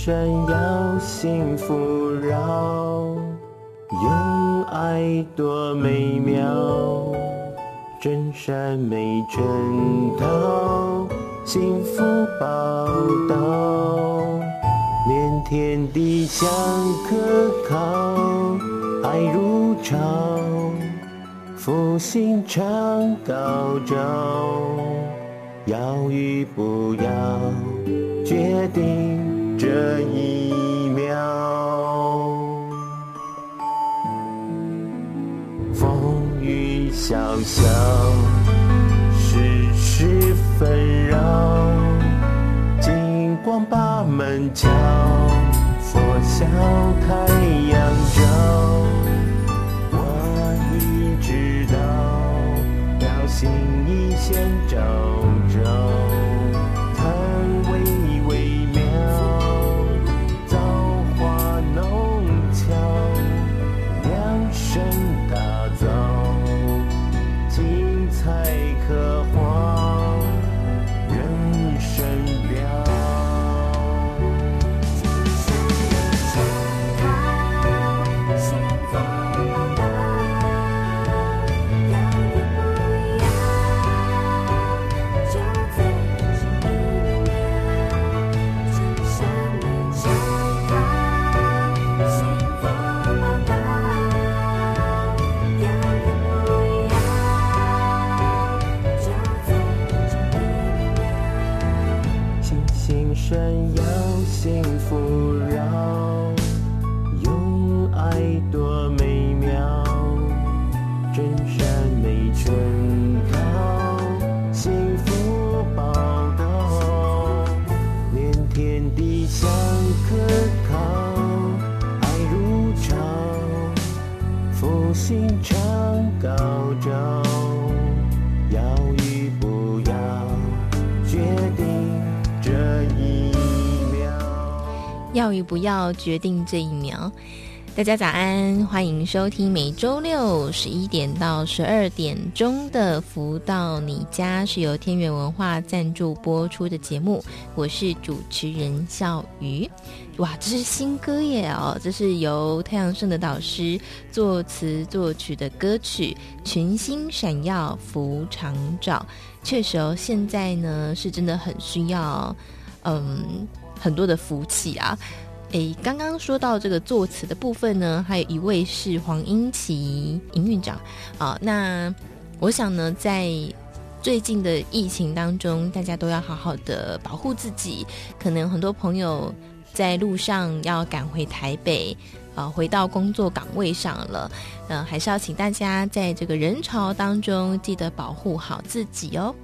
闪耀，幸福绕，用爱多美妙。真善美真道，幸福报道，连天地相可靠，爱如潮，福星常高照，要与不要，决定。这一秒，风雨潇潇，世事纷扰，金光把门敲，佛笑太阳照，我已知道，要心意先照照。不要决定这一秒。大家早安，欢迎收听每周六十一点到十二点钟的《福到你家》，是由天元文化赞助播出的节目。我是主持人笑瑜。哇，这是新歌耶哦！这是由太阳盛的导师作词作曲的歌曲《群星闪耀福常照》。确实哦，现在呢是真的很需要，嗯。很多的福气啊！诶，刚刚说到这个作词的部分呢，还有一位是黄英琦营运长啊。那我想呢，在最近的疫情当中，大家都要好好的保护自己。可能很多朋友在路上要赶回台北，啊，回到工作岗位上了。嗯，还是要请大家在这个人潮当中记得保护好自己哦。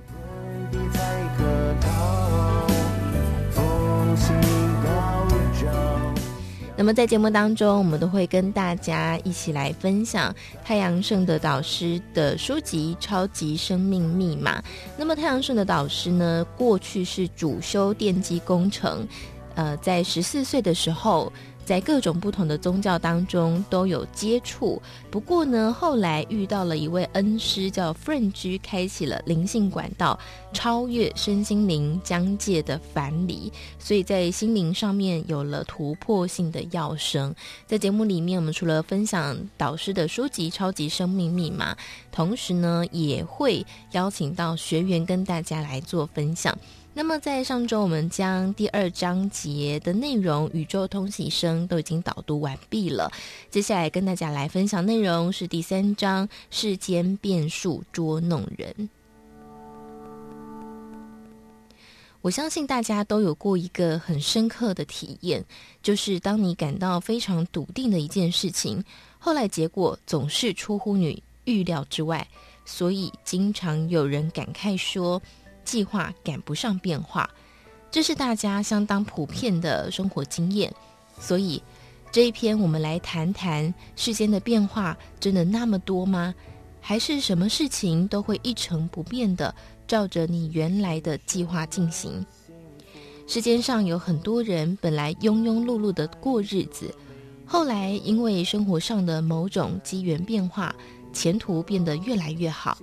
那么在节目当中，我们都会跟大家一起来分享太阳盛的导师的书籍《超级生命密码》。那么太阳盛的导师呢，过去是主修电机工程，呃，在十四岁的时候。在各种不同的宗教当中都有接触，不过呢，后来遇到了一位恩师叫 Fringe，开启了灵性管道，超越身心灵疆界的藩篱，所以在心灵上面有了突破性的跃升。在节目里面，我们除了分享导师的书籍《超级生命密码》，同时呢，也会邀请到学员跟大家来做分享。那么在上周，我们将第二章节的内容《宇宙通习声》都已经导读完毕了。接下来跟大家来分享内容是第三章《世间变数捉弄人》。我相信大家都有过一个很深刻的体验，就是当你感到非常笃定的一件事情，后来结果总是出乎你预料之外。所以经常有人感慨说，计划赶不上变化，这是大家相当普遍的生活经验。所以这一篇我们来谈谈世间的变化真的那么多吗？还是什么事情都会一成不变的照着你原来的计划进行？世间上有很多人本来庸庸碌碌的过日子，后来因为生活上的某种机缘变化，前途变得越来越好。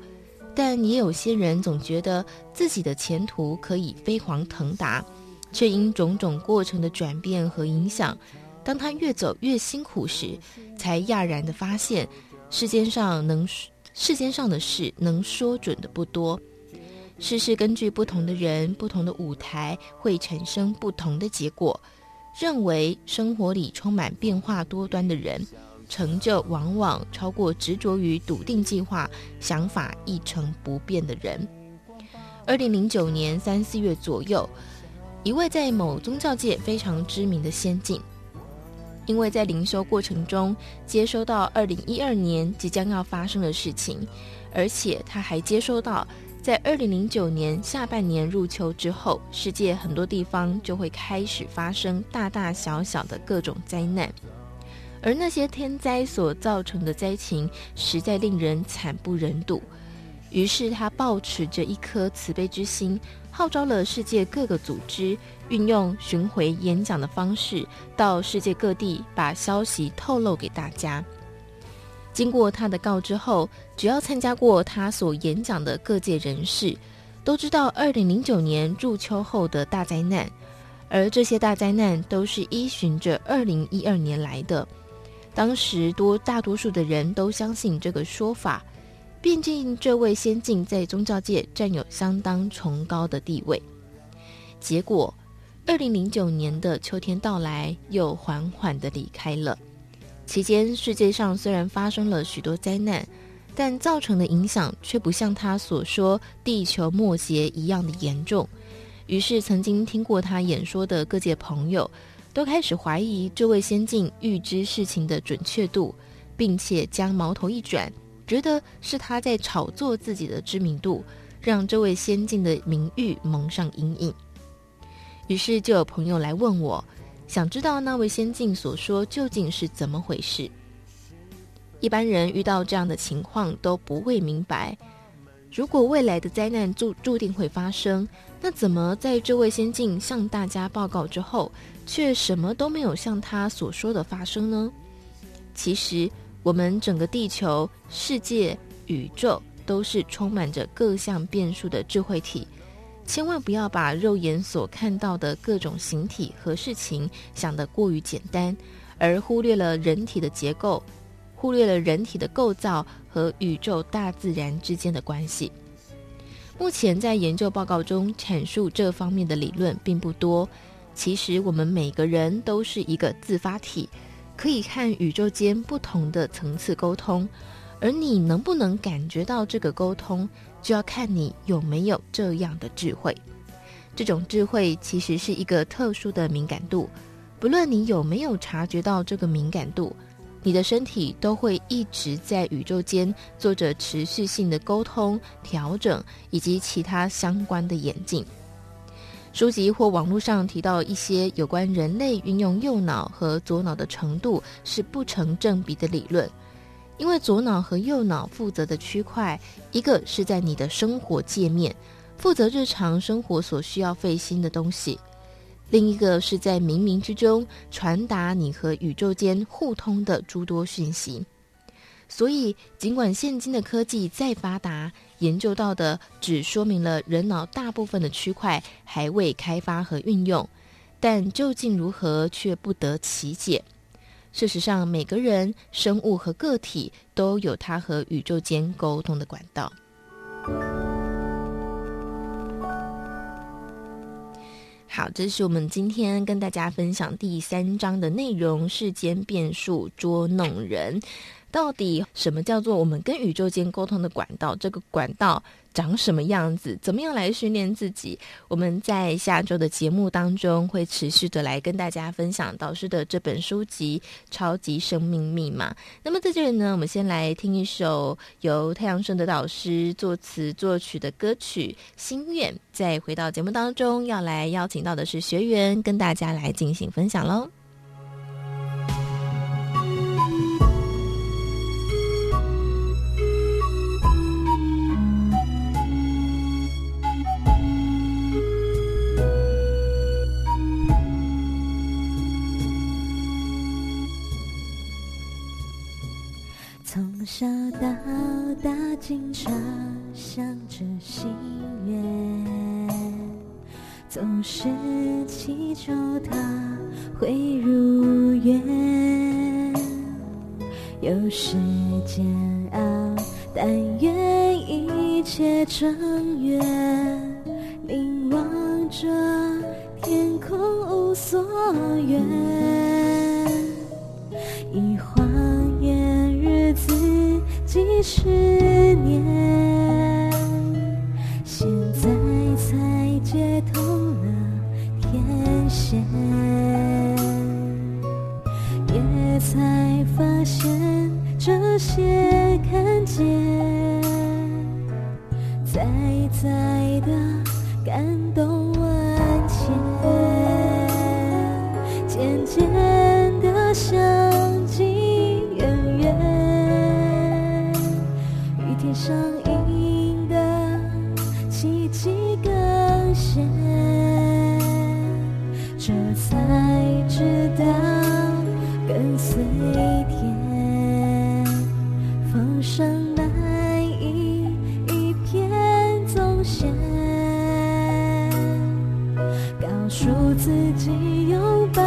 但也有些人总觉得自己的前途可以飞黄腾达，却因种种过程的转变和影响，当他越走越辛苦时，才讶然地发现，世间上能世间上的事能说准的不多。事事根据不同的人、不同的舞台，会产生不同的结果。认为生活里充满变化多端的人，成就往往超过执着于笃定计划、想法一成不变的人。二零零九年三四月左右，一位在某宗教界非常知名的先进，因为在灵修过程中接收到二零一二年即将要发生的事情，而且他还接收到。在二零零九年下半年入秋之后，世界很多地方就会开始发生大大小小的各种灾难，而那些天灾所造成的灾情实在令人惨不忍睹。于是他抱持着一颗慈悲之心，号召了世界各个组织，运用巡回演讲的方式，到世界各地把消息透露给大家。经过他的告知后，只要参加过他所演讲的各界人士，都知道2009年入秋后的大灾难，而这些大灾难都是依循着2012年来的。当时多大多数的人都相信这个说法，毕竟这位先进在宗教界占有相当崇高的地位。结果，2009年的秋天到来，又缓缓地离开了。期间，世界上虽然发生了许多灾难，但造成的影响却不像他所说“地球末节”一样的严重。于是，曾经听过他演说的各界朋友都开始怀疑这位先进预知事情的准确度，并且将矛头一转，觉得是他在炒作自己的知名度，让这位先进的名誉蒙上阴影。于是，就有朋友来问我。想知道那位先进所说究竟是怎么回事？一般人遇到这样的情况都不会明白。如果未来的灾难注注定会发生，那怎么在这位先进向大家报告之后，却什么都没有像他所说的发生呢？其实，我们整个地球、世界、宇宙都是充满着各项变数的智慧体。千万不要把肉眼所看到的各种形体和事情想得过于简单，而忽略了人体的结构，忽略了人体的构造和宇宙大自然之间的关系。目前在研究报告中阐述这方面的理论并不多。其实我们每个人都是一个自发体，可以看宇宙间不同的层次沟通，而你能不能感觉到这个沟通？就要看你有没有这样的智慧。这种智慧其实是一个特殊的敏感度，不论你有没有察觉到这个敏感度，你的身体都会一直在宇宙间做着持续性的沟通、调整以及其他相关的演进。书籍或网络上提到一些有关人类运用右脑和左脑的程度是不成正比的理论。因为左脑和右脑负责的区块，一个是在你的生活界面，负责日常生活所需要费心的东西；另一个是在冥冥之中传达你和宇宙间互通的诸多讯息。所以，尽管现今的科技再发达，研究到的只说明了人脑大部分的区块还未开发和运用，但究竟如何却不得其解。事实上，每个人、生物和个体都有它和宇宙间沟通的管道。好，这是我们今天跟大家分享第三章的内容：世间变数捉弄人。到底什么叫做我们跟宇宙间沟通的管道？这个管道长什么样子？怎么样来训练自己？我们在下周的节目当中会持续的来跟大家分享导师的这本书籍《超级生命密码》。那么在这里呢，我们先来听一首由太阳盛德导师作词作曲的歌曲《心愿》。再回到节目当中，要来邀请到的是学员跟大家来进行分享喽。经常想着心愿，总是祈求它会如愿。有时煎熬，但愿一切正圆。凝望着天空，无所愿。一。几十年，现在才接通了天线，也才发现这些看见，在在的感动数自己拥抱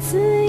自由。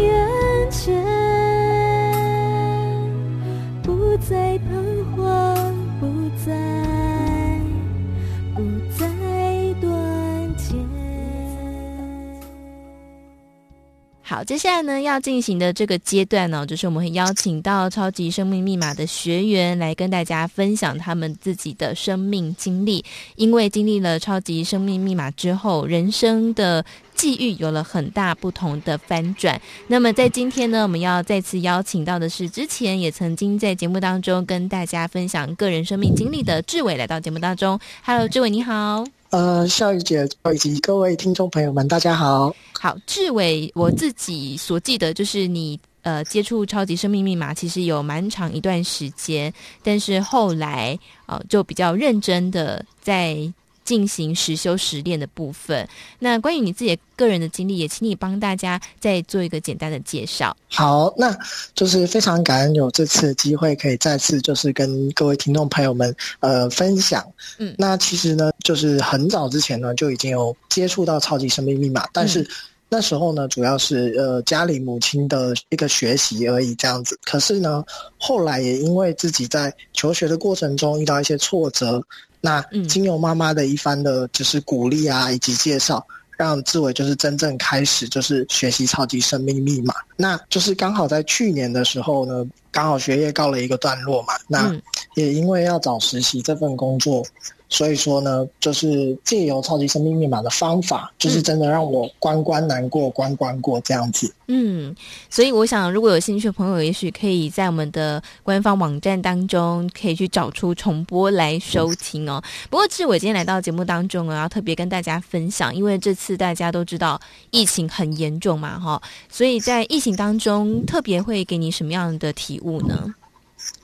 好，接下来呢，要进行的这个阶段呢，就是我们会邀请到超级生命密码的学员来跟大家分享他们自己的生命经历。因为经历了超级生命密码之后，人生的际遇有了很大不同的翻转。那么在今天呢，我们要再次邀请到的是之前也曾经在节目当中跟大家分享个人生命经历的志伟来到节目当中。Hello，志伟你好。呃，笑雨姐以及各位听众朋友们，大家好。好，志伟，我自己所记得就是你呃接触超级生命密码，其实有蛮长一段时间，但是后来呃就比较认真的在。进行实修实练的部分。那关于你自己个人的经历，也请你帮大家再做一个简单的介绍。好，那就是非常感恩有这次机会，可以再次就是跟各位听众朋友们呃分享。嗯，那其实呢，就是很早之前呢就已经有接触到超级生命密码，但是那时候呢，主要是呃家里母亲的一个学习而已这样子。可是呢，后来也因为自己在求学的过程中遇到一些挫折。那经由妈妈的一番的，就是鼓励啊，以及介绍，让志伟就是真正开始就是学习超级生命密码。那就是刚好在去年的时候呢，刚好学业告了一个段落嘛。那也因为要找实习这份工作。所以说呢，就是借由超级生命密码的方法，就是真的让我关关难过关关过这样子。嗯，所以我想，如果有兴趣的朋友，也许可以在我们的官方网站当中，可以去找出重播来收听哦。不过，志伟今天来到节目当中啊，要特别跟大家分享，因为这次大家都知道疫情很严重嘛，哈，所以在疫情当中，特别会给你什么样的体悟呢？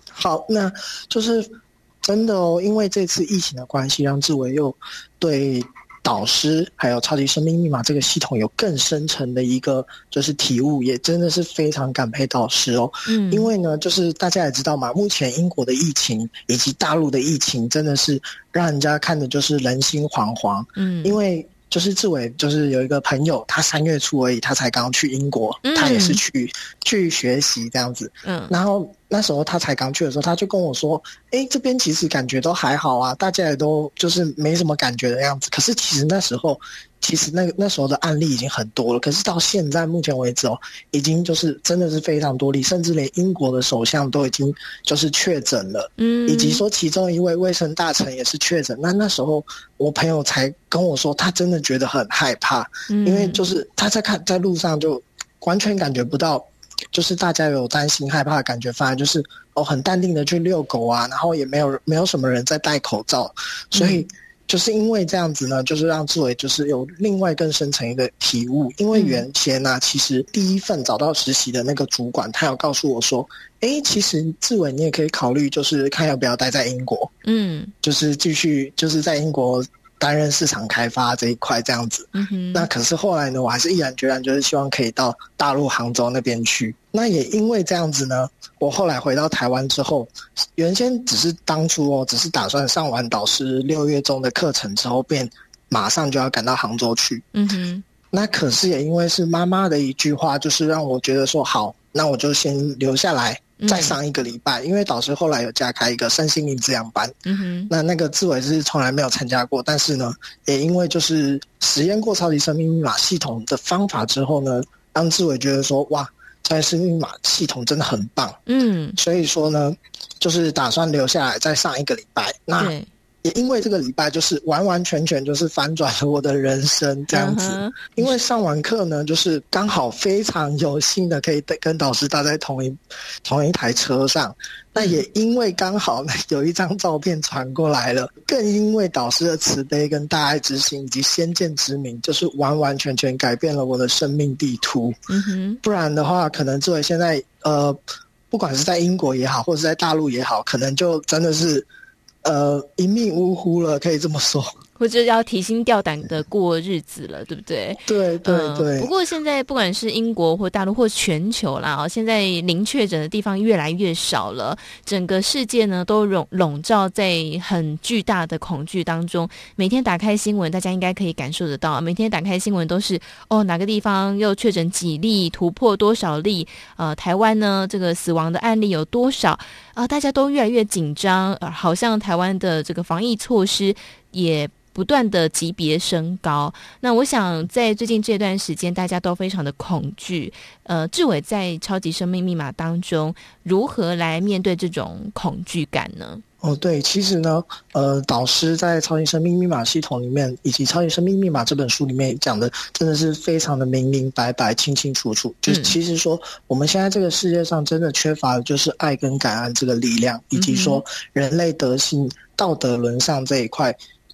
好，那就是。真的哦，因为这次疫情的关系，让志伟又对导师还有超级生命密码这个系统有更深层的一个就是体悟，也真的是非常感佩导师哦。嗯，因为呢，就是大家也知道嘛，目前英国的疫情以及大陆的疫情，真的是让人家看的就是人心惶惶。嗯，因为。就是志伟，就是有一个朋友，他三月初而已，他才刚去英国，嗯、他也是去去学习这样子。嗯，然后那时候他才刚去的时候，他就跟我说：“哎，这边其实感觉都还好啊，大家也都就是没什么感觉的样子。”可是其实那时候。其实那个那时候的案例已经很多了，可是到现在目前为止哦，已经就是真的是非常多例，甚至连英国的首相都已经就是确诊了，嗯，以及说其中一位卫生大臣也是确诊。那那时候我朋友才跟我说，他真的觉得很害怕，嗯，因为就是他在看在路上就完全感觉不到，就是大家有担心害怕的感觉，反而就是哦很淡定的去遛狗啊，然后也没有没有什么人在戴口罩，所以。嗯就是因为这样子呢，就是让志伟就是有另外更深层一个体悟。因为原先呢、啊，其实第一份找到实习的那个主管，他有告诉我说：“哎，其实志伟你也可以考虑，就是看要不要待在英国，嗯，就是继续就是在英国。”担任市场开发这一块这样子，嗯哼，那可是后来呢，我还是毅然决然，就是希望可以到大陆杭州那边去。那也因为这样子呢，我后来回到台湾之后，原先只是当初哦，只是打算上完导师六月中的课程之后，便马上就要赶到杭州去。嗯哼，那可是也因为是妈妈的一句话，就是让我觉得说好，那我就先留下来。再上一个礼拜，因为导师后来有加开一个身心灵滋养班，嗯哼，那那个志伟是从来没有参加过，但是呢，也因为就是实验过超级生命密码系统的方法之后呢，让志伟觉得说，哇，超级生命密码系统真的很棒，嗯，所以说呢，就是打算留下来再上一个礼拜，那。也因为这个礼拜，就是完完全全就是翻转了我的人生这样子。Uh -huh. 因为上完课呢，就是刚好非常有幸的可以跟导师搭在同一同一台车上。那也因为刚好有一张照片传过来了，更因为导师的慈悲跟大爱之心以及先见之明，就是完完全全改变了我的生命地图。嗯哼，不然的话，可能作为现在呃，不管是在英国也好，或者是在大陆也好，可能就真的是。呃，一命呜呼了，可以这么说。或者要提心吊胆的过日子了，对不对？对对对、呃。不过现在不管是英国或大陆或全球啦，现在零确诊的地方越来越少了，整个世界呢都笼笼罩在很巨大的恐惧当中。每天打开新闻，大家应该可以感受得到，每天打开新闻都是哦，哪个地方又确诊几例，突破多少例？呃，台湾呢这个死亡的案例有多少？啊、呃，大家都越来越紧张，呃，好像台湾的这个防疫措施也。不断的级别升高，那我想在最近这段时间，大家都非常的恐惧。呃，志伟在超级生命密码当中，如何来面对这种恐惧感呢？哦，对，其实呢，呃，导师在超级生命密码系统里面，以及超级生命密码这本书里面讲的，真的是非常的明明白白、清清楚楚。就是其实说，我们现在这个世界上真的缺乏的就是爱跟感恩这个力量，以及说人类德性、道德沦丧这一块。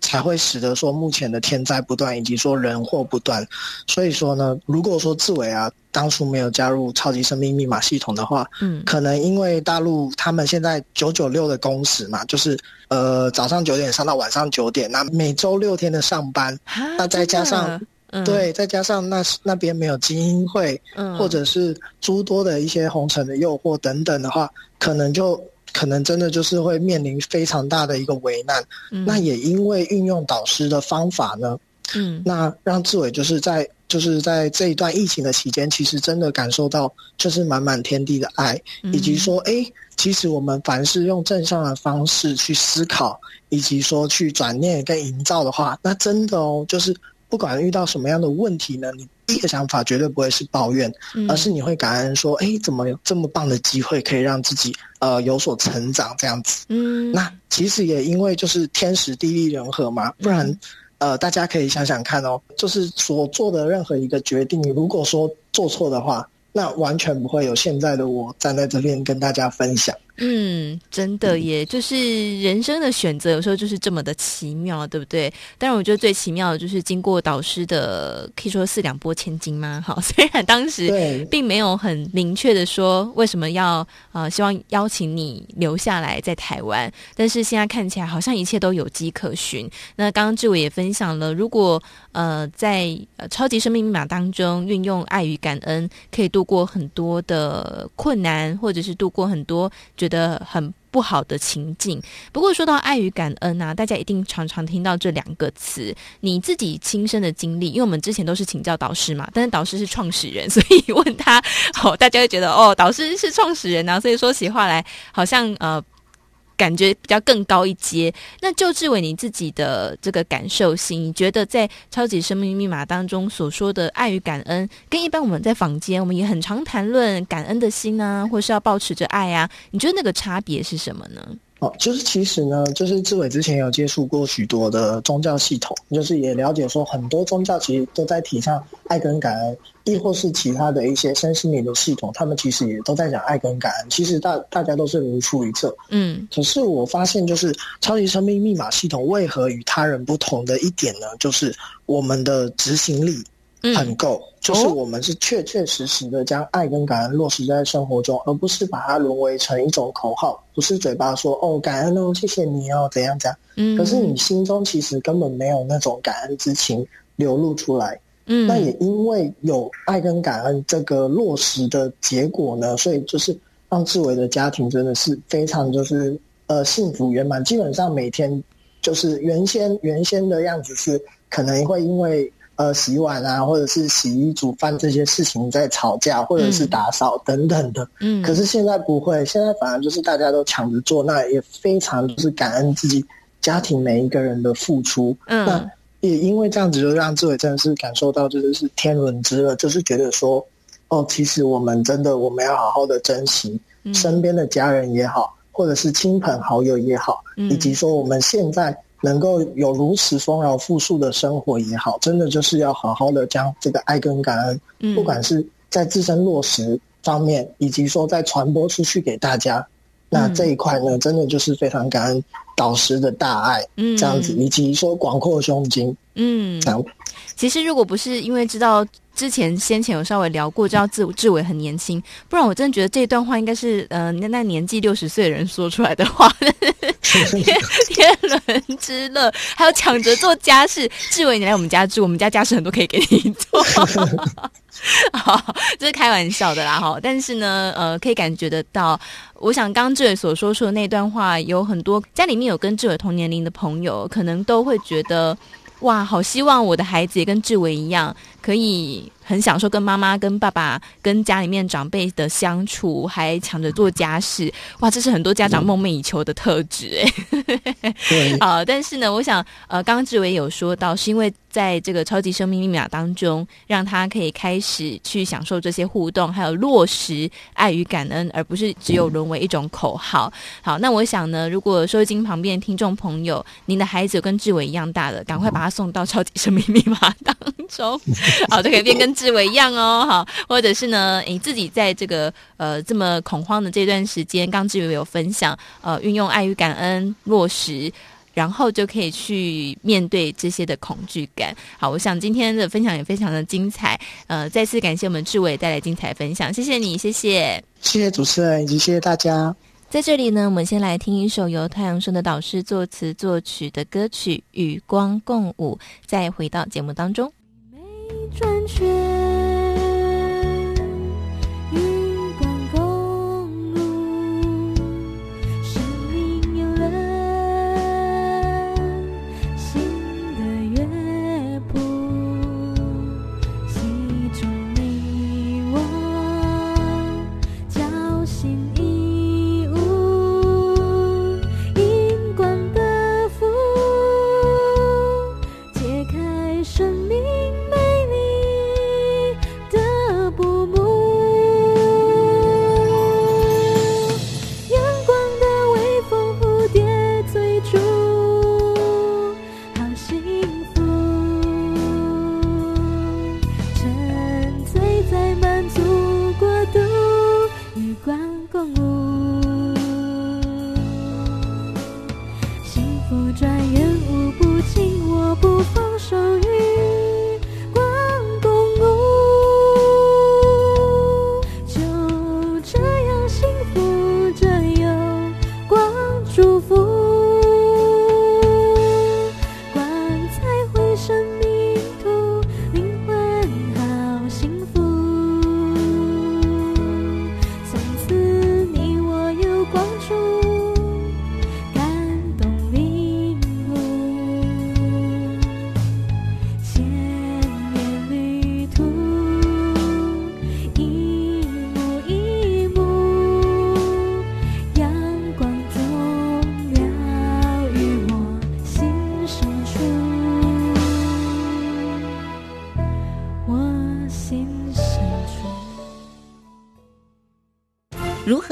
才会使得说目前的天灾不断，以及说人祸不断。所以说呢，如果说志伟啊当初没有加入超级生命密码系统的话，嗯，可能因为大陆他们现在九九六的工时嘛，就是呃早上九点上到晚上九点，那每周六天的上班，那再加上、嗯、对，再加上那那边没有精英会，嗯，或者是诸多的一些红尘的诱惑等等的话，可能就。可能真的就是会面临非常大的一个危难，嗯，那也因为运用导师的方法呢，嗯，那让志伟就是在就是在这一段疫情的期间，其实真的感受到就是满满天地的爱，嗯，以及说，哎，其实我们凡是用正向的方式去思考，以及说去转念跟营造的话，那真的哦，就是不管遇到什么样的问题呢，你。第一个想法绝对不会是抱怨，而是你会感恩说：“哎、嗯，怎么有这么棒的机会可以让自己呃有所成长？”这样子。嗯，那其实也因为就是天时地利人和嘛，不然呃大家可以想想看哦，就是所做的任何一个决定，如果说做错的话，那完全不会有现在的我站在这边跟大家分享。嗯，真的耶，就是人生的选择有时候就是这么的奇妙，对不对？但是我觉得最奇妙的就是经过导师的可以说四两拨千斤吗？好，虽然当时并没有很明确的说为什么要呃希望邀请你留下来在台湾，但是现在看起来好像一切都有迹可循。那刚刚志伟也分享了，如果呃在呃超级生命密码当中运用爱与感恩，可以度过很多的困难，或者是度过很多觉的很不好的情境。不过说到爱与感恩啊，大家一定常常听到这两个词。你自己亲身的经历，因为我们之前都是请教导师嘛，但是导师是创始人，所以问他，哦，大家会觉得哦，导师是创始人啊，所以说起话来好像呃。感觉比较更高一阶。那就志伟你自己的这个感受性，你觉得在超级生命密码当中所说的爱与感恩，跟一般我们在坊间我们也很常谈论感恩的心啊，或是要保持着爱啊，你觉得那个差别是什么呢？哦，就是其实呢，就是志伟之前有接触过许多的宗教系统，就是也了解说很多宗教其实都在提倡爱跟感恩，亦或是其他的一些身心灵的系统，他们其实也都在讲爱跟感恩。其实大大家都是如出一辙，嗯。可是我发现，就是超级生命密码系统为何与他人不同的一点呢？就是我们的执行力。很够，嗯、就是我们是确确实实的将爱跟感恩落实在生活中，哦、而不是把它沦为成一种口号，不是嘴巴说哦感恩哦谢谢你哦怎样怎样，嗯，可是你心中其实根本没有那种感恩之情流露出来，嗯，那也因为有爱跟感恩这个落实的结果呢，所以就是让志伟的家庭真的是非常就是呃幸福圆满，基本上每天就是原先原先的样子是可能会因为。呃，洗碗啊，或者是洗衣、煮饭这些事情在吵架，或者是打扫等等的。嗯，可是现在不会，现在反而就是大家都抢着做，那也非常就是感恩自己家庭每一个人的付出。嗯，那也因为这样子，就让志伟真的是感受到，就是是天伦之乐，就是觉得说，哦，其实我们真的我们要好好的珍惜身边的家人也好，或者是亲朋好友也好，以及说我们现在。能够有如此丰饶富庶的生活也好，真的就是要好好的将这个爱跟感恩，嗯、不管是在自身落实方面，以及说在传播出去给大家，那这一块呢，真的就是非常感恩导师的大爱，嗯，这样子，以及说广阔胸襟，嗯，这样。其实如果不是因为知道。之前先前有稍微聊过，知道志志伟很年轻，不然我真的觉得这段话应该是呃那那年纪六十岁的人说出来的话。天天伦之乐，还有抢着做家事，志伟你来我们家住，我们家家事很多可以给你做。好，这是开玩笑的啦哈，但是呢，呃，可以感觉得到，我想刚刚志伟所说出的那段话，有很多家里面有跟志伟同年龄的朋友，可能都会觉得。哇，好希望我的孩子也跟志伟一样，可以很享受跟妈妈、跟爸爸、跟家里面长辈的相处，还抢着做家事。哇，这是很多家长梦寐以求的特质哎。对。好，但是呢，我想，呃，刚刚志伟有说到，是因为。在这个超级生命密码当中，让他可以开始去享受这些互动，还有落实爱与感恩，而不是只有沦为一种口号。好，那我想呢，如果收音旁边的听众朋友，您的孩子跟志伟一样大的，赶快把他送到超级生命密码当中，好，就可以变跟志伟一样哦。好，或者是呢，你自己在这个呃这么恐慌的这段时间，刚志伟有分享，呃，运用爱与感恩落实。然后就可以去面对这些的恐惧感。好，我想今天的分享也非常的精彩。呃，再次感谢我们志伟带来精彩分享，谢谢你，谢谢，谢谢主持人以及谢谢大家。在这里呢，我们先来听一首由太阳升的导师作词作曲的歌曲《与光共舞》，再回到节目当中。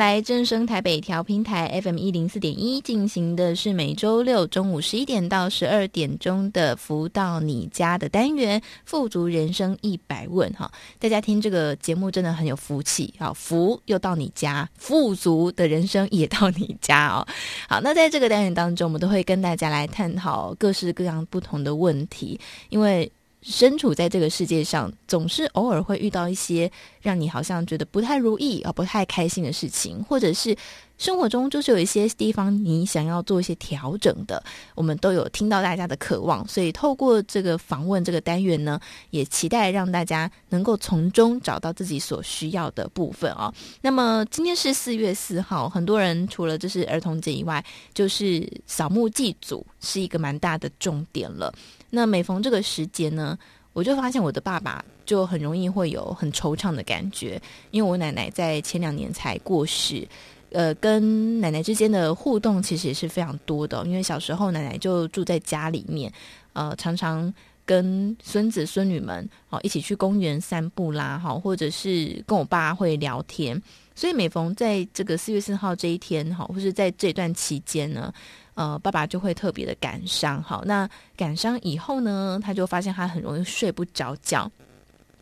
来正声台北调频台 FM 一零四点一进行的是每周六中午十一点到十二点钟的福到你家的单元“富足人生一百问”哈，大家听这个节目真的很有福气啊，福又到你家，富足的人生也到你家哦。好，那在这个单元当中，我们都会跟大家来探讨各式各样不同的问题，因为。身处在这个世界上，总是偶尔会遇到一些让你好像觉得不太如意啊、不太开心的事情，或者是生活中就是有一些地方你想要做一些调整的。我们都有听到大家的渴望，所以透过这个访问这个单元呢，也期待让大家能够从中找到自己所需要的部分啊。那么今天是四月四号，很多人除了就是儿童节以外，就是扫墓祭祖是一个蛮大的重点了。那每逢这个时间呢，我就发现我的爸爸就很容易会有很惆怅的感觉，因为我奶奶在前两年才过世，呃，跟奶奶之间的互动其实也是非常多的，因为小时候奶奶就住在家里面，呃，常常跟孙子孙女们哦一起去公园散步啦，哈，或者是跟我爸会聊天，所以每逢在这个四月四号这一天哈，或是在这段期间呢。呃，爸爸就会特别的感伤。好，那感伤以后呢，他就发现他很容易睡不着觉。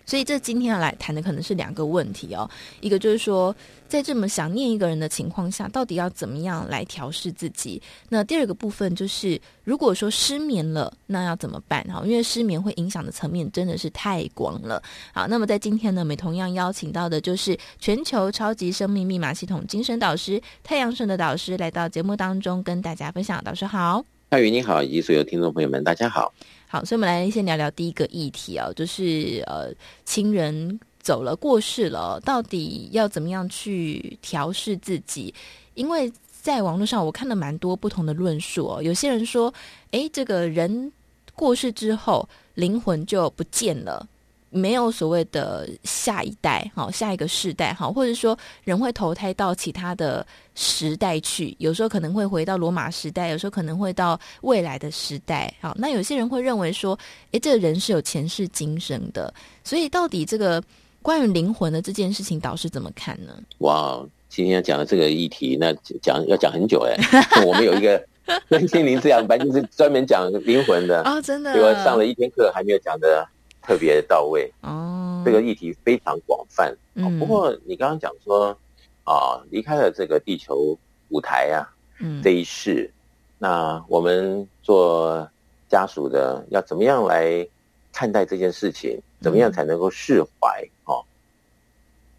所以，这今天要来谈的可能是两个问题哦。一个就是说，在这么想念一个人的情况下，到底要怎么样来调试自己？那第二个部分就是，如果说失眠了，那要怎么办？哈，因为失眠会影响的层面真的是太广了。好，那么在今天呢，我们同样邀请到的就是全球超级生命密码系统精神导师太阳顺的导师来到节目当中，跟大家分享。导师好，泰宇你好，以及所有听众朋友们，大家好。好，所以我们来先聊聊第一个议题啊，就是呃，亲人走了过世了，到底要怎么样去调试自己？因为在网络上我看了蛮多不同的论述哦，有些人说，诶，这个人过世之后，灵魂就不见了。没有所谓的下一代，好，下一个世代，好，或者说人会投胎到其他的时代去，有时候可能会回到罗马时代，有时候可能会到未来的时代，好，那有些人会认为说，诶，这个人是有前世今生的，所以到底这个关于灵魂的这件事情，导师怎么看呢？哇，今天要讲的这个议题，那讲要讲很久哎。我们有一个身 心灵这样班，就是专门讲灵魂的哦，真的，结果上了一天课还没有讲的。特别到位哦，这个议题非常广泛。嗯，不过你刚刚讲说啊，离开了这个地球舞台啊，嗯，这一世，那我们做家属的要怎么样来看待这件事情？怎么样才能够释怀？哦，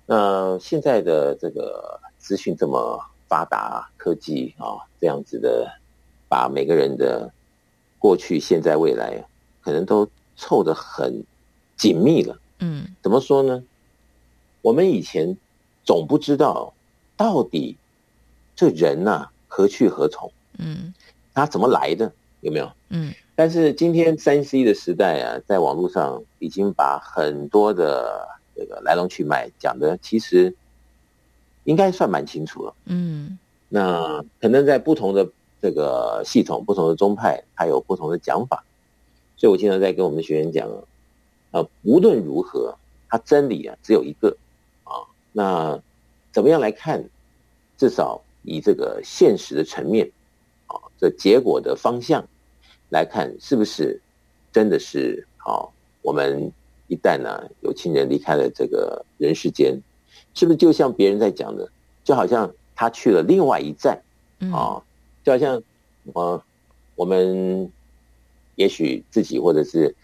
那现在的这个资讯这么发达，科技啊，这样子的，把每个人的过去、现在、未来，可能都凑得很。紧密了，嗯，怎么说呢？我们以前总不知道到底这人呐、啊、何去何从，嗯，他怎么来的，有没有？嗯，但是今天三 C 的时代啊，在网络上已经把很多的这个来龙去脉讲的，其实应该算蛮清楚了，嗯，那可能在不同的这个系统、不同的宗派，它有不同的讲法，所以我经常在跟我们的学员讲。啊，无论如何，它真理啊只有一个啊。那怎么样来看？至少以这个现实的层面啊，这结果的方向来看，是不是真的是啊？我们一旦呢、啊、有亲人离开了这个人世间，是不是就像别人在讲的，就好像他去了另外一站啊？就好像啊，我们也许自己或者是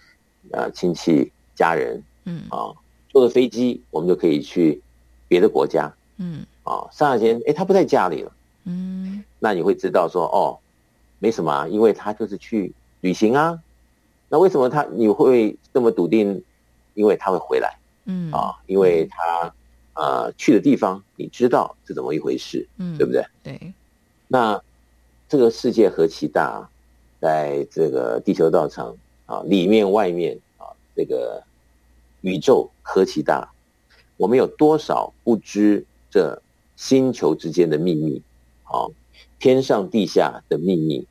啊亲戚。家人，嗯啊，坐个飞机，我们就可以去别的国家，嗯啊，刹那间，哎，他不在家里了，嗯，那你会知道说，哦，没什么啊，因为他就是去旅行啊。那为什么他你会这么笃定？因为他会回来，嗯啊，因为他啊去的地方你知道是怎么一回事，嗯，对不对？对。那这个世界何其大，在这个地球道场啊，里面外面。这个宇宙何其大，我们有多少不知这星球之间的秘密，啊，天上地下的秘密，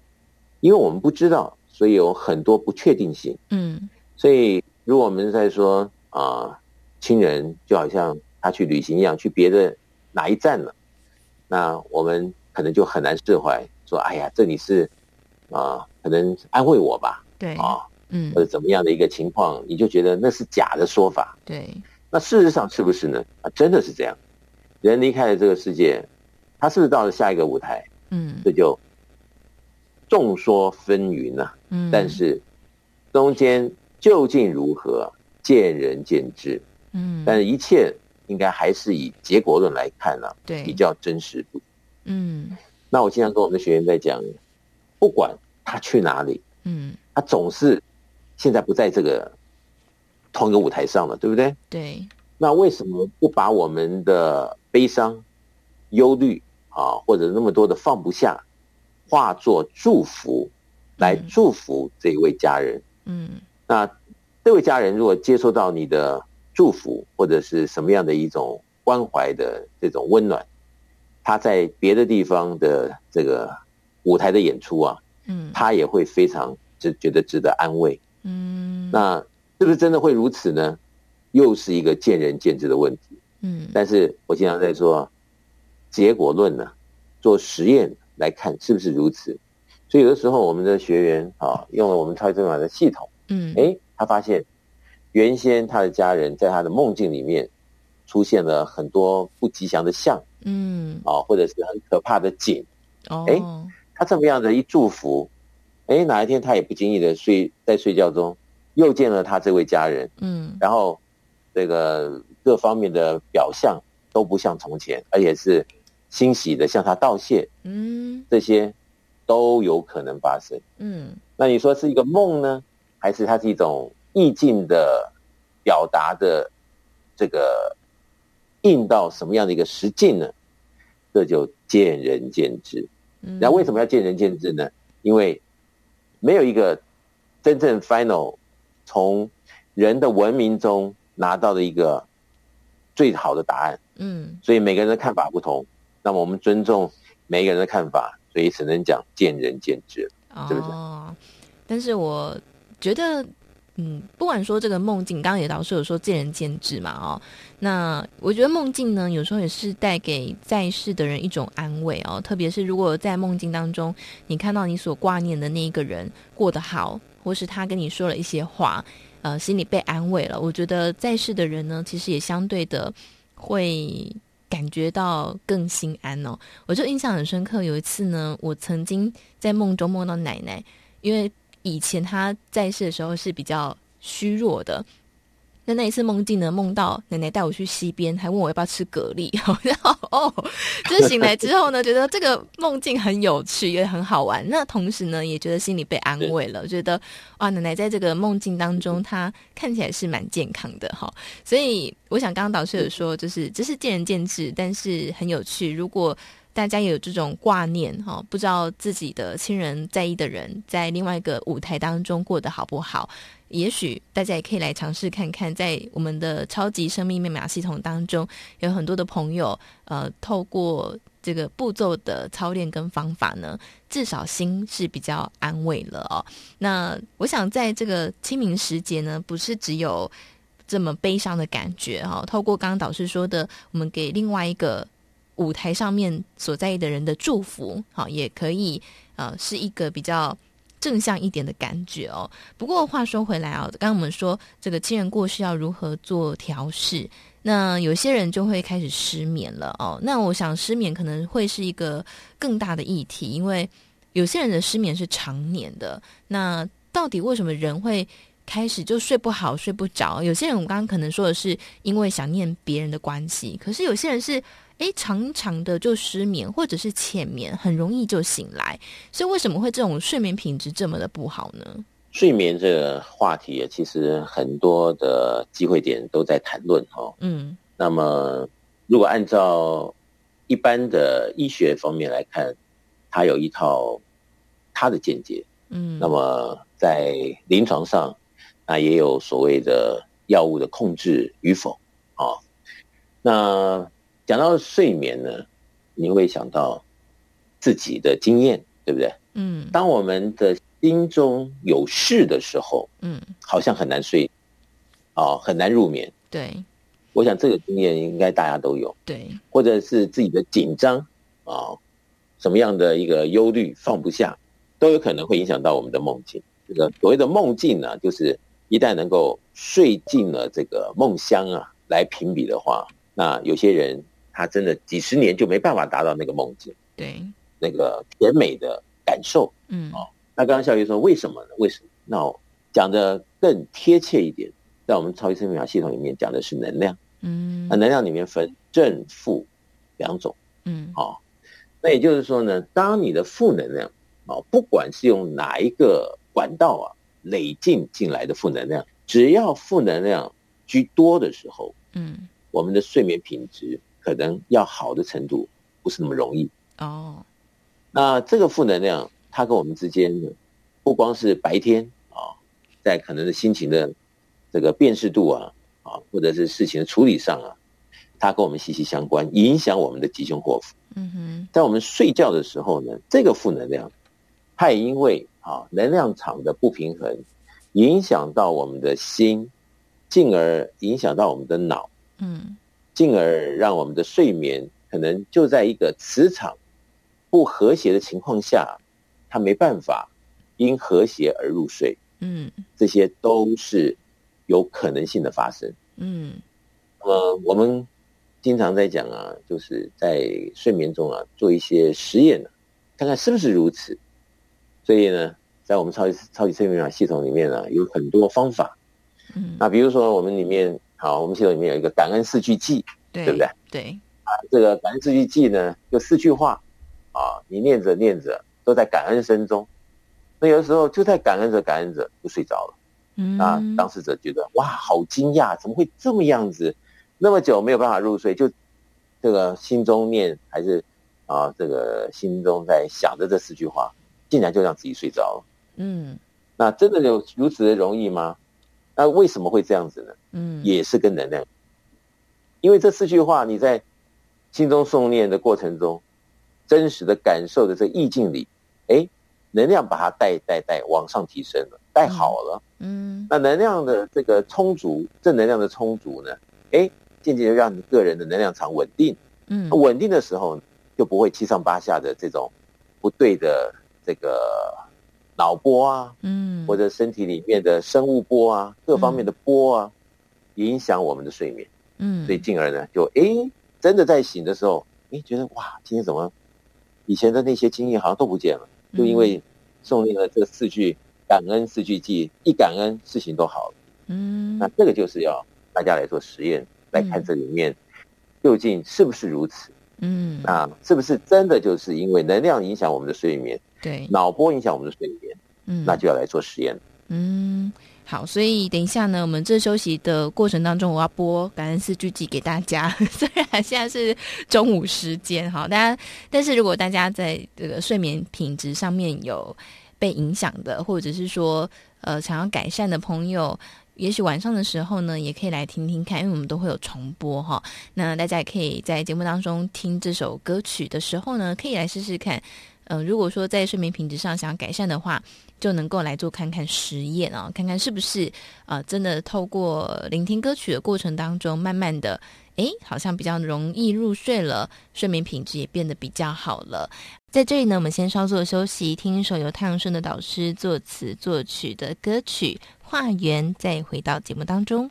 因为我们不知道，所以有很多不确定性。嗯，所以如果我们在说啊，亲人就好像他去旅行一样，去别的哪一站了，那我们可能就很难释怀，说哎呀，这里是啊，可能安慰我吧，对啊。嗯，或者怎么样的一个情况，你就觉得那是假的说法。对，那事实上是不是呢？啊，真的是这样。人离开了这个世界，他是不是到了下一个舞台？嗯，这就众说纷纭啊。嗯，但是中间究竟如何，见仁见智。嗯，但是一切应该还是以结果论来看呢，啊，对，比较真实度。嗯，那我经常跟我们的学员在讲，不管他去哪里，嗯，他总是。现在不在这个同一个舞台上了，对不对？对。那为什么不把我们的悲伤、忧虑啊，或者那么多的放不下，化作祝福，来祝福这一位家人？嗯。那这位家人如果接受到你的祝福，或者是什么样的一种关怀的这种温暖，他在别的地方的这个舞台的演出啊，嗯，他也会非常值觉得值得安慰。嗯，那是不是真的会如此呢？又是一个见仁见智的问题。嗯，但是我经常在说，结果论呢，做实验来看是不是如此。所以有的时候我们的学员啊，用了我们超级正法的系统，嗯，哎，他发现原先他的家人在他的梦境里面出现了很多不吉祥的象，嗯，啊，或者是很可怕的景。哦，哎，他这么样的一祝福。哎，哪一天他也不经意的睡在睡觉中，又见了他这位家人，嗯，然后这个各方面的表象都不像从前，而且是欣喜的向他道谢，嗯，这些都有可能发生，嗯，那你说是一个梦呢，还是它是一种意境的表达的这个印到什么样的一个实境呢？这就见仁见智。那为什么要见仁见智呢？因为没有一个真正 final 从人的文明中拿到的一个最好的答案，嗯，所以每个人的看法不同，那么我们尊重每一个人的看法，所以只能讲见仁见智，是不是？哦，但是我觉得。嗯，不管说这个梦境，刚刚也老师有说见仁见智嘛，哦，那我觉得梦境呢，有时候也是带给在世的人一种安慰哦，特别是如果在梦境当中，你看到你所挂念的那一个人过得好，或是他跟你说了一些话，呃，心里被安慰了，我觉得在世的人呢，其实也相对的会感觉到更心安哦。我就印象很深刻，有一次呢，我曾经在梦中梦到奶奶，因为。以前他在世的时候是比较虚弱的，那那一次梦境呢，梦到奶奶带我去溪边，还问我要不要吃蛤蜊，然后哦，就是醒来之后呢，觉得这个梦境很有趣，也很好玩。那同时呢，也觉得心里被安慰了，觉得哇，奶奶在这个梦境当中，她看起来是蛮健康的哈。所以我想，刚刚导师有说，就是这是见仁见智，但是很有趣。如果大家有这种挂念哈，不知道自己的亲人在意的人在另外一个舞台当中过得好不好？也许大家也可以来尝试看看，在我们的超级生命密码系统当中，有很多的朋友，呃，透过这个步骤的操练跟方法呢，至少心是比较安慰了哦。那我想在这个清明时节呢，不是只有这么悲伤的感觉哈。透过刚刚导师说的，我们给另外一个。舞台上面所在意的人的祝福，好，也可以呃是一个比较正向一点的感觉哦。不过话说回来啊，刚刚我们说这个亲人过世要如何做调试，那有些人就会开始失眠了哦。那我想失眠可能会是一个更大的议题，因为有些人的失眠是常年的。那到底为什么人会开始就睡不好、睡不着？有些人我们刚刚可能说的是因为想念别人的关系，可是有些人是。诶，长长的就失眠，或者是浅眠，很容易就醒来。所以为什么会这种睡眠品质这么的不好呢？睡眠这个话题其实很多的机会点都在谈论哦。嗯，那么如果按照一般的医学方面来看，它有一套它的见解。嗯，那么在临床上，那也有所谓的药物的控制与否啊。那讲到睡眠呢，你会想到自己的经验，对不对？嗯，当我们的心中有事的时候，嗯，好像很难睡，啊，很难入眠。对，我想这个经验应该大家都有。对，或者是自己的紧张啊，什么样的一个忧虑放不下，都有可能会影响到我们的梦境。这个所谓的梦境呢，就是一旦能够睡进了这个梦乡啊，来评比的话，那有些人他真的几十年就没办法达到那个梦境。对，那个甜美的。感受，嗯，哦，那刚刚孝瑜说为什么呢？为什么？那我讲的更贴切一点，在我们超级生命法系统里面讲的是能量，嗯，那能量里面分正负两种，嗯，哦，那也就是说呢，当你的负能量，哦，不管是用哪一个管道啊累进进来的负能量，只要负能量居多的时候，嗯，我们的睡眠品质可能要好的程度不是那么容易哦。那这个负能量，它跟我们之间呢，不光是白天啊，在可能的心情的这个辨识度啊，啊，或者是事情的处理上啊，它跟我们息息相关，影响我们的吉凶祸福。嗯哼，在我们睡觉的时候呢，这个负能量，它也因为啊能量场的不平衡，影响到我们的心，进而影响到我们的脑，嗯，进而让我们的睡眠可能就在一个磁场。不和谐的情况下，它没办法因和谐而入睡。嗯，这些都是有可能性的发生。嗯，呃，我们经常在讲啊，就是在睡眠中啊做一些实验呢，看看是不是如此。所以呢，在我们超级超级睡眠系统里面呢，有很多方法。嗯，那比如说我们里面，好，我们系统里面有一个感恩四句记，对，对不对？对。啊，这个感恩四句记呢，就四句话。啊，你念着念着都在感恩声中，那有的时候就在感恩着感恩着就睡着了。嗯，啊，当事者觉得哇，好惊讶，怎么会这么样子？那么久没有办法入睡，就这个心中念还是啊，这个心中在想着这四句话，竟然就让自己睡着了。嗯，那真的有如此的容易吗？那为什么会这样子呢？嗯，也是跟能量，因为这四句话你在心中诵念的过程中。真实的感受的这意境里，哎，能量把它带带带往上提升了，带好了。嗯，那能量的这个充足，正能量的充足呢，哎，渐渐的让你个人的能量场稳定。嗯，稳定的时候就不会七上八下的这种不对的这个脑波啊，嗯，或者身体里面的生物波啊，各方面的波啊，影响我们的睡眠。嗯，所以进而呢，就诶，真的在醒的时候，诶，觉得哇，今天怎么？以前的那些经验好像都不见了，就因为诵念了这四句感恩四句记，一感恩事情都好了。嗯，那这个就是要大家来做实验，来看这里面究竟是不是如此。嗯，啊是不是真的就是因为能量影响我们的睡眠？对，脑波影响我们的睡眠。嗯，那就要来做实验。嗯。好，所以等一下呢，我们这休息的过程当中，我要播感恩四句偈给大家。虽然现在是中午时间，哈，大家，但是如果大家在这个睡眠品质上面有被影响的，或者是说呃想要改善的朋友，也许晚上的时候呢，也可以来听听看，因为我们都会有重播哈。那大家也可以在节目当中听这首歌曲的时候呢，可以来试试看。呃，如果说在睡眠品质上想要改善的话，就能够来做看看实验啊，看看是不是啊、真的透过聆听歌曲的过程当中，慢慢的，诶，好像比较容易入睡了，睡眠品质也变得比较好了。在这里呢，我们先稍作休息，听一首由太阳顺的导师作词作曲的歌曲《化缘》，再回到节目当中。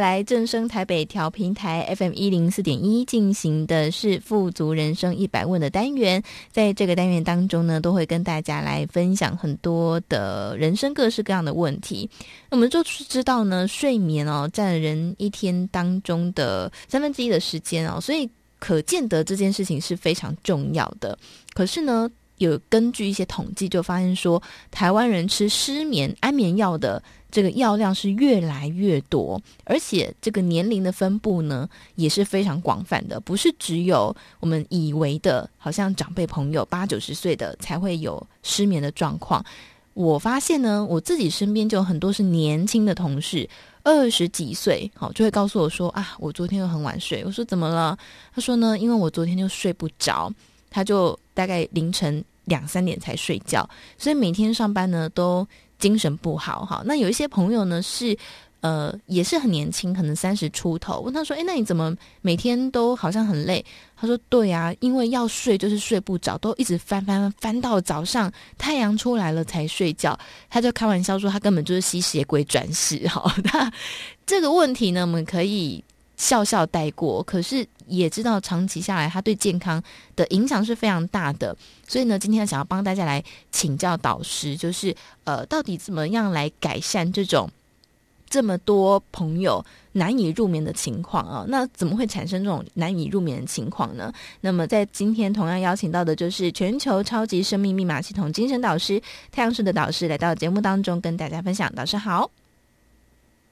来，正声台北调频台 FM 一零四点一进行的是富足人生一百问的单元，在这个单元当中呢，都会跟大家来分享很多的人生各式各样的问题。我们就是知道呢，睡眠哦占人一天当中的三分之一的时间哦，所以可见得这件事情是非常重要的。可是呢，有根据一些统计就发现说，台湾人吃失眠安眠药的。这个药量是越来越多，而且这个年龄的分布呢也是非常广泛的，不是只有我们以为的，好像长辈朋友八九十岁的才会有失眠的状况。我发现呢，我自己身边就有很多是年轻的同事，二十几岁，好就会告诉我说啊，我昨天又很晚睡。我说怎么了？他说呢，因为我昨天就睡不着，他就大概凌晨两三点才睡觉，所以每天上班呢都。精神不好哈，那有一些朋友呢是，呃，也是很年轻，可能三十出头。问他说：“诶，那你怎么每天都好像很累？”他说：“对啊，因为要睡就是睡不着，都一直翻翻翻到早上太阳出来了才睡觉。”他就开玩笑说：“他根本就是吸血鬼转世。”哈，那这个问题呢，我们可以。笑笑带过，可是也知道长期下来，它对健康的影响是非常大的。所以呢，今天想要帮大家来请教导师，就是呃，到底怎么样来改善这种这么多朋友难以入眠的情况啊？那怎么会产生这种难以入眠的情况呢？那么在今天同样邀请到的就是全球超级生命密码系统精神导师太阳式的导师来到节目当中跟大家分享。导师好。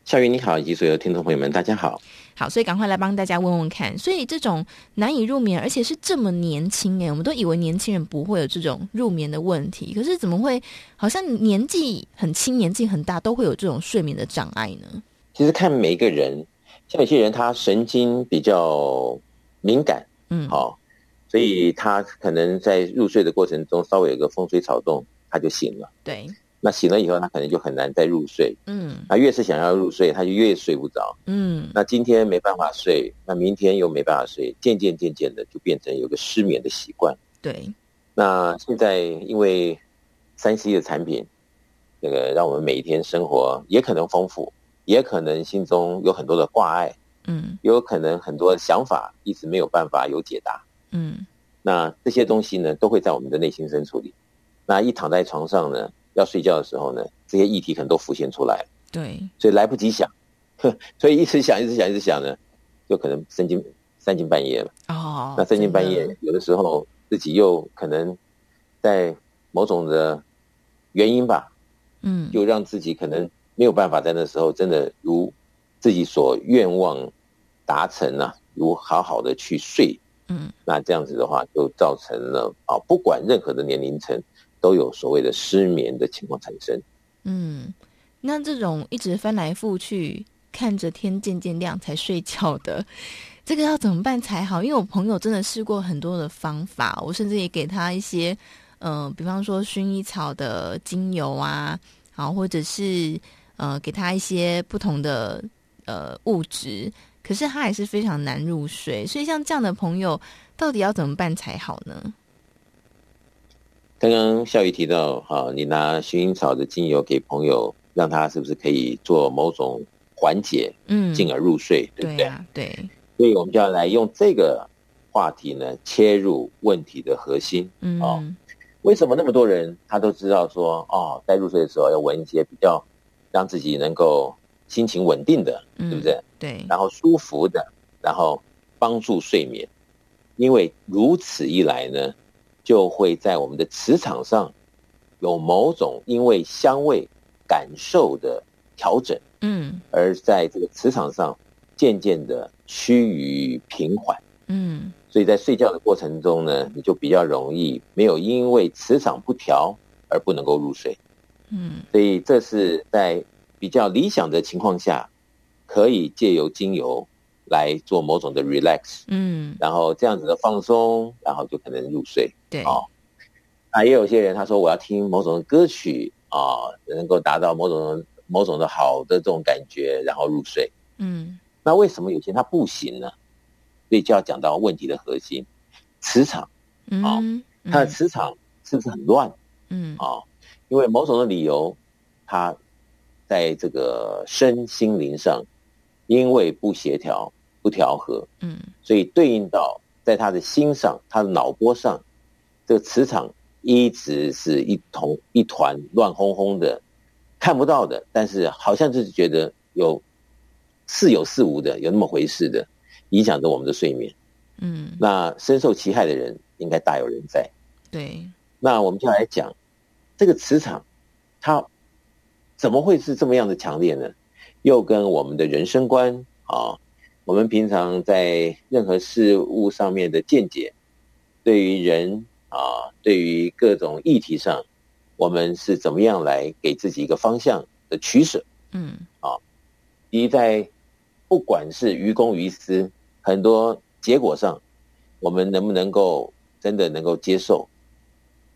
夏云你好，以及所有听众朋友们，大家好。好，所以赶快来帮大家问问看。所以这种难以入眠，而且是这么年轻哎，我们都以为年轻人不会有这种入眠的问题，可是怎么会好像年纪很轻、年纪很大都会有这种睡眠的障碍呢？其实看每一个人，像有些人他神经比较敏感，嗯，好，所以他可能在入睡的过程中稍微有个风吹草动，他就醒了。对。那醒了以后，他可能就很难再入睡。嗯，他越是想要入睡，他就越睡不着。嗯，那今天没办法睡，那明天又没办法睡，渐渐渐渐的就变成有个失眠的习惯。对，那现在因为三 C 的产品，那个让我们每一天生活也可能丰富，也可能心中有很多的挂碍。嗯，也有可能很多想法一直没有办法有解答。嗯，那这些东西呢，都会在我们的内心深处里。那一躺在床上呢，要睡觉的时候呢，这些议题可能都浮现出来了。对，所以来不及想，所以一直想，一直想，一直想呢，就可能三更三更半夜了。哦，那三更半夜，有的时候自己又可能在某种的原因吧，嗯，就让自己可能没有办法在那时候真的如自己所愿望达成啊，如好好的去睡。嗯，那这样子的话，就造成了啊，不管任何的年龄层。都有所谓的失眠的情况产生。嗯，那这种一直翻来覆去看着天渐渐亮才睡觉的，这个要怎么办才好？因为我朋友真的试过很多的方法，我甚至也给他一些，嗯、呃，比方说薰衣草的精油啊，好，或者是呃，给他一些不同的呃物质，可是他还是非常难入睡。所以像这样的朋友，到底要怎么办才好呢？刚刚孝仪提到，哈，你拿薰衣草的精油给朋友，让他是不是可以做某种缓解，嗯，进而入睡，对不对？对。所以我们就要来用这个话题呢，切入问题的核心。嗯，哦，为什么那么多人他都知道说，哦，在入睡的时候要闻一些比较让自己能够心情稳定的，对不对？对。然后舒服的，然后帮助睡眠，因为如此一来呢。就会在我们的磁场上有某种因为香味感受的调整，嗯，而在这个磁场上渐渐的趋于平缓，嗯，所以在睡觉的过程中呢，你就比较容易没有因为磁场不调而不能够入睡，嗯，所以这是在比较理想的情况下，可以借由精油来做某种的 relax，嗯，然后这样子的放松，然后就可能入睡。对，哦，啊，也有些人他说我要听某种歌曲啊，能够达到某种某种的好的这种感觉，然后入睡。嗯，那为什么有些人他不行呢？所以就要讲到问题的核心，磁场。啊，他的磁场是不是很乱？嗯。啊，因为某种的理由，他在这个身心灵上因为不协调、不调和，嗯，所以对应到在他的心上、他的脑波上，这个磁场。一直是一同一团乱哄哄的，看不到的，但是好像就是觉得有似有似无的，有那么回事的，影响着我们的睡眠。嗯，那深受其害的人应该大有人在。对，那我们就来讲这个磁场，它怎么会是这么样的强烈呢？又跟我们的人生观啊，我们平常在任何事物上面的见解，对于人。啊，对于各种议题上，我们是怎么样来给自己一个方向的取舍？嗯，啊，一在不管是于公于私，很多结果上，我们能不能够真的能够接受？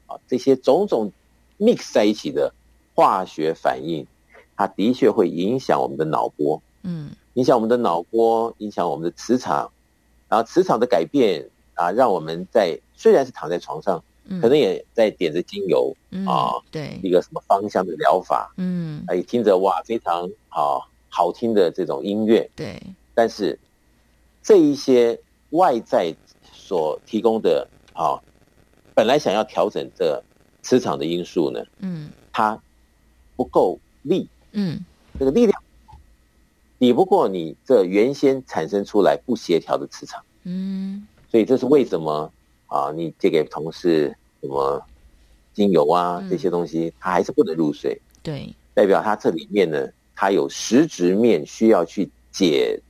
啊，这些种种 mix 在一起的化学反应，它的确会影响我们的脑波，嗯，影响我们的脑波，影响我们的磁场，然后磁场的改变。啊，让我们在虽然是躺在床上，嗯、可能也在点着精油、嗯、啊，对一个什么芳香的疗法，嗯，哎，听着哇，非常好好听的这种音乐，对。但是这一些外在所提供的啊，本来想要调整这磁场的因素呢，嗯，它不够力，嗯，这个力量抵不过你这原先产生出来不协调的磁场，嗯。所以这是为什么啊？你借给同事什么精油啊这些东西，他还是不能入睡。对，代表他这里面呢，他有实质面需要去解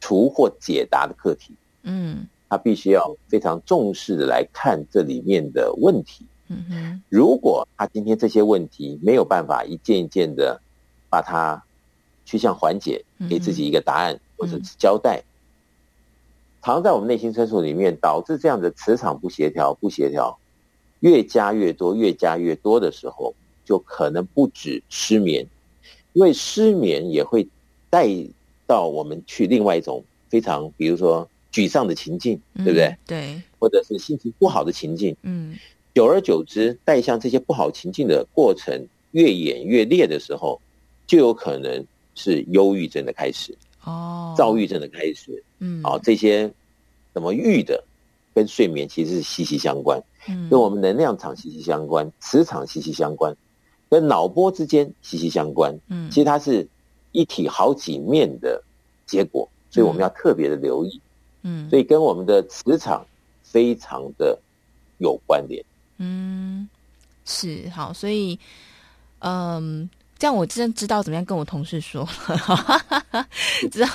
除或解答的课题。嗯，他必须要非常重视的来看这里面的问题。嗯哼，如果他今天这些问题没有办法一件一件的把它趋向缓解，给自己一个答案或者是交代。藏在我们内心深处里面，导致这样的磁场不协调、不协调，越加越多、越加越多的时候，就可能不止失眠，因为失眠也会带到我们去另外一种非常，比如说沮丧的情境，对不对？嗯、对，或者是心情不好的情境。嗯，久而久之，带向这些不好情境的过程越演越烈的时候，就有可能是忧郁症的开始。哦，躁郁症的开始，嗯，啊，这些什么郁的，跟睡眠其实是息息相关，嗯，跟我们能量场息息相关，磁场息息相关，跟脑波之间息息相关，嗯，其实它是一体好几面的结果，所以我们要特别的留意，嗯，所以跟我们的磁场非常的有关联，嗯，是好，所以，嗯。这样我真知道怎么样跟我同事说，知道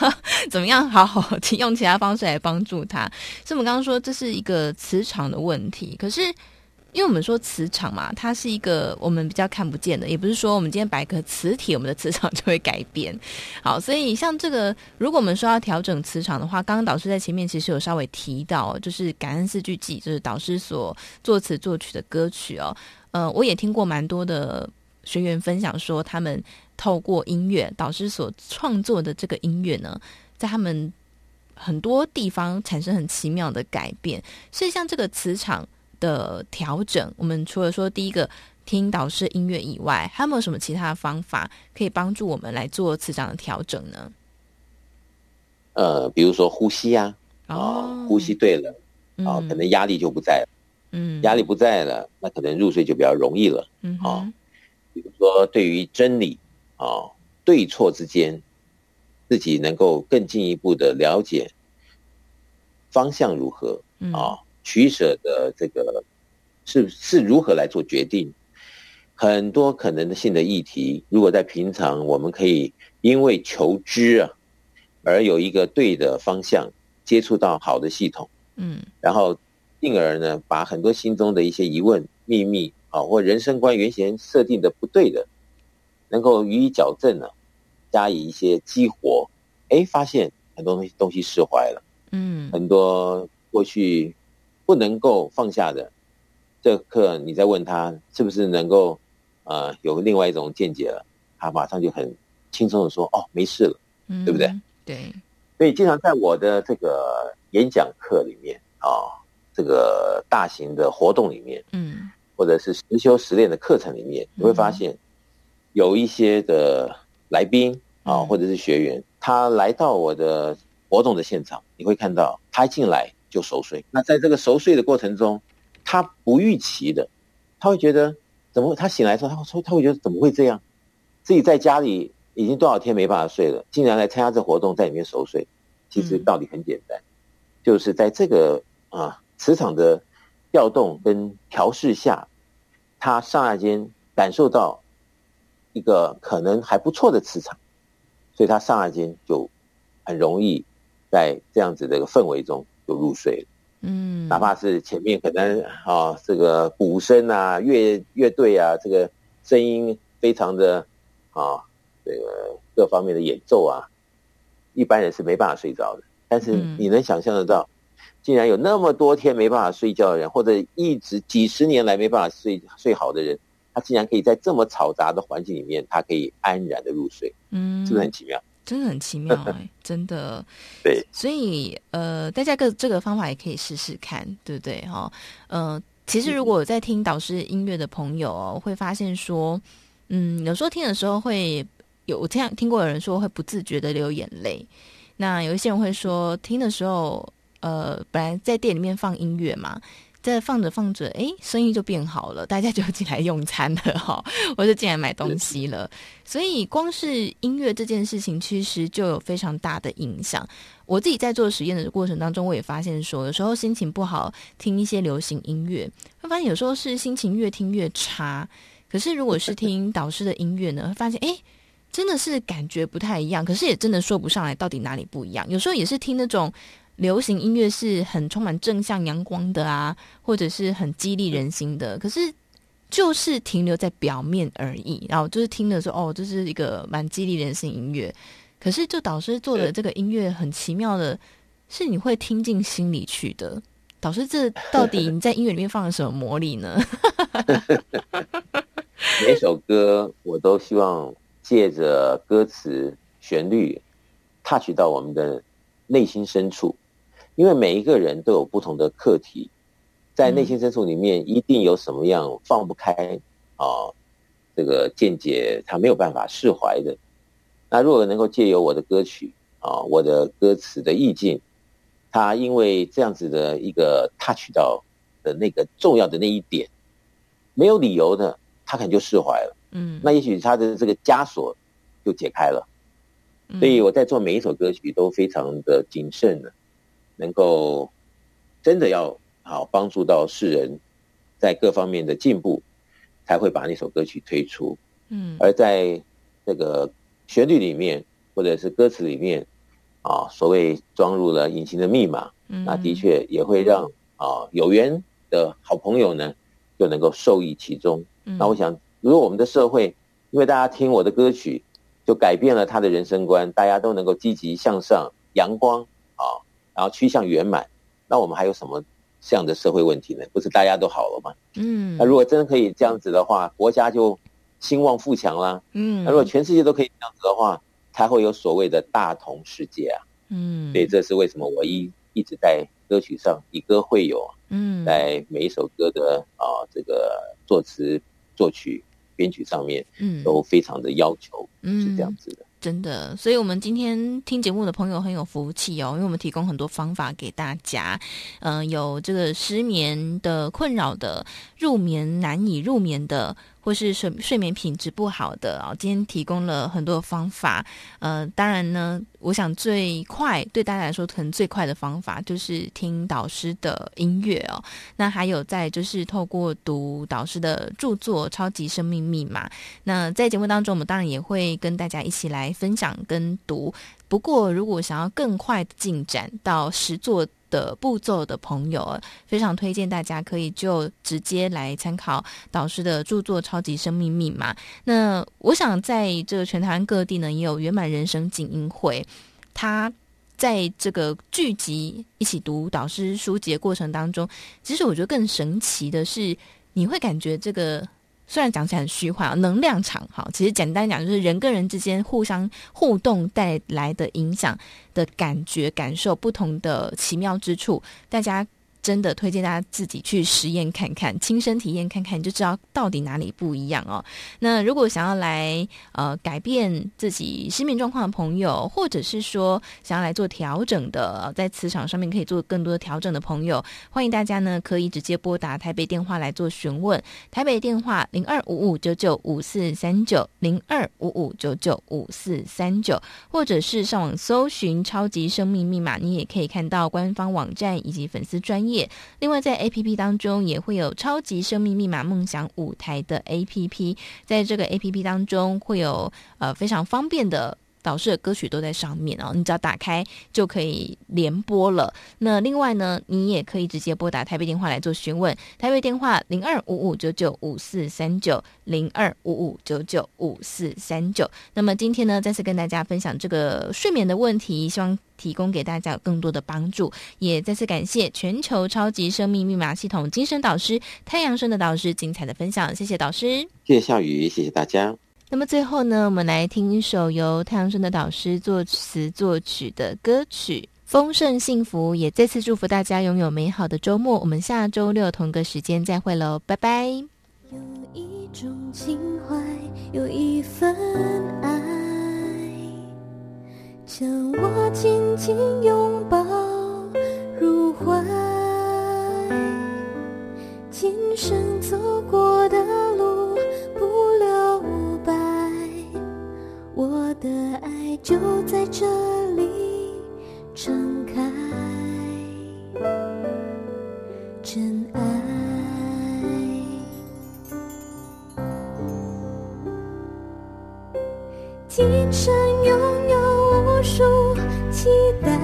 怎么样好好用其他方式来帮助他。所以我们刚刚说这是一个磁场的问题，可是因为我们说磁场嘛，它是一个我们比较看不见的，也不是说我们今天摆个磁铁，我们的磁场就会改变。好，所以像这个，如果我们说要调整磁场的话，刚刚导师在前面其实有稍微提到，就是《感恩四句记》，就是导师所作词作曲的歌曲哦。呃，我也听过蛮多的。学员分享说，他们透过音乐，导师所创作的这个音乐呢，在他们很多地方产生很奇妙的改变。所以，像这个磁场的调整，我们除了说第一个听导师音乐以外，还有没有什么其他的方法可以帮助我们来做磁场的调整呢？呃，比如说呼吸呀，啊，哦，呼吸对了，啊，可能压力就不在了，嗯，压力不在了，那可能入睡就比较容易了，嗯，好。比如说，对于真理啊，对错之间，自己能够更进一步的了解方向如何啊，取舍的这个是是如何来做决定，很多可能性的议题，如果在平常我们可以因为求知啊，而有一个对的方向，接触到好的系统，嗯，然后进而呢，把很多心中的一些疑问、秘密。啊，或人生观原先设定的不对的，能够予以矫正呢，加以一些激活，哎，发现很多东西东西释怀了，嗯，很多过去不能够放下的，这课你再问他是不是能够呃有另外一种见解了，他马上就很轻松的说哦没事了，嗯、对不对？对。所以经常在我的这个演讲课里面啊、哦，这个大型的活动里面，嗯，或者是实修实练的课程里面，你会发现有一些的来宾啊、哦，或者是学员，他来到我的活动的现场，你会看到他一进来就熟睡。那在这个熟睡的过程中，他不预期的，他会觉得怎么？他醒来之后，他会说，他会觉得怎么会这样？自己在家里。已经多少天没办法睡了，竟然来参加这活动，在里面熟睡。其实道理很简单，嗯、就是在这个啊磁场的调动跟调试下，他刹那间感受到一个可能还不错的磁场，所以他刹那间就很容易在这样子的一个氛围中就入睡了。嗯，哪怕是前面可能啊这个鼓声啊乐乐队啊这个声音非常的啊。这个各方面的演奏啊，一般人是没办法睡着的。但是你能想象得到，竟然有那么多天没办法睡觉的人，或者一直几十年来没办法睡睡好的人，他竟然可以在这么嘈杂的环境里面，他可以安然的入睡。嗯，是不是很奇妙？真的很奇妙哎，真的。对，所以呃，大家个这个方法也可以试试看，对不对？哈、哦，呃，其实如果在听导师音乐的朋友哦，会发现说，嗯，有时候听的时候会。有我听听过有人说会不自觉的流眼泪，那有一些人会说听的时候，呃，本来在店里面放音乐嘛，在放着放着，哎，生意就变好了，大家就进来用餐了哈，或者进来买东西了。所以光是音乐这件事情，其实就有非常大的影响。我自己在做实验的过程当中，我也发现说，有时候心情不好，听一些流行音乐，会发现有时候是心情越听越差。可是如果是听导师的音乐呢，会发现哎。真的是感觉不太一样，可是也真的说不上来到底哪里不一样。有时候也是听那种流行音乐，是很充满正向阳光的啊，或者是很激励人心的。可是就是停留在表面而已，然后就是听的时候，哦，这是一个蛮激励人心音乐。可是就导师做的这个音乐很奇妙的，是你会听进心里去的。导师，这到底你在音乐里面放了什么魔力呢？每首歌我都希望。借着歌词旋律，touch 到我们的内心深处，因为每一个人都有不同的课题，在内心深处里面一定有什么样放不开啊，这个见解他没有办法释怀的。那如果能够借由我的歌曲啊，我的歌词的意境，他因为这样子的一个 touch 到的那个重要的那一点，没有理由的，他可能就释怀了。嗯，那也许他的这个枷锁就解开了，所以我在做每一首歌曲都非常的谨慎的，能够真的要好帮助到世人，在各方面的进步，才会把那首歌曲推出。嗯，而在这个旋律里面或者是歌词里面啊，所谓装入了隐形的密码，嗯那的确也会让啊有缘的好朋友呢，就能够受益其中。那我想。如果我们的社会，因为大家听我的歌曲，就改变了他的人生观，大家都能够积极向上、阳光啊，然后趋向圆满，那我们还有什么这样的社会问题呢？不是大家都好了吗？嗯，那如果真的可以这样子的话，国家就兴旺富强啦。嗯，那如果全世界都可以这样子的话，才会有所谓的大同世界啊。嗯，所以这是为什么我一一直在歌曲上以歌会友。嗯，在每一首歌的啊这个作词作曲。编曲上面，嗯，都非常的要求，嗯，是这样子的，真的。所以，我们今天听节目的朋友很有福气哦，因为我们提供很多方法给大家。嗯、有这个失眠的困扰的，入眠难以入眠的。或是睡睡眠品质不好的啊，今天提供了很多的方法。呃，当然呢，我想最快对大家来说，可能最快的方法就是听导师的音乐哦。那还有再就是透过读导师的著作《超级生命密码》。那在节目当中，我们当然也会跟大家一起来分享跟读。不过，如果想要更快进展到实作的步骤的朋友，非常推荐大家可以就直接来参考导师的著作《超级生命密码》。那我想在这个全台湾各地呢，也有圆满人生精英会，他在这个聚集一起读导师书籍的过程当中，其实我觉得更神奇的是，你会感觉这个虽然讲起来很虚幻啊，能量场哈，其实简单讲就是人跟人之间互相互动带来的影响的感觉、感受不同的奇妙之处，大家。真的推荐大家自己去实验看看，亲身体验看看，就知道到底哪里不一样哦。那如果想要来呃改变自己失眠状况的朋友，或者是说想要来做调整的，在磁场上面可以做更多的调整的朋友，欢迎大家呢可以直接拨打台北电话来做询问。台北电话零二五五九九五四三九零二五五九九五四三九，或者是上网搜寻超级生命密码，你也可以看到官方网站以及粉丝专业另外，在 A P P 当中也会有超级生命密码梦想舞台的 A P P，在这个 A P P 当中会有呃非常方便的。导师的歌曲都在上面哦，你只要打开就可以连播了。那另外呢，你也可以直接拨打台北电话来做询问，台北电话零二五五九九五四三九零二五五九九五四三九。那么今天呢，再次跟大家分享这个睡眠的问题，希望提供给大家有更多的帮助。也再次感谢全球超级生命密码系统精神导师太阳盛德导师精彩的分享，谢谢导师，谢谢笑宇，谢谢大家。那么最后呢，我们来听一首由太阳神的导师作词作曲的歌曲《丰盛幸福》，也再次祝福大家拥有美好的周末。我们下周六同个时间再会喽，拜拜。有一种情怀，有一份爱，将我紧紧拥抱入怀，今生走过的我的爱就在这里盛开，真爱。今生拥有无数期待，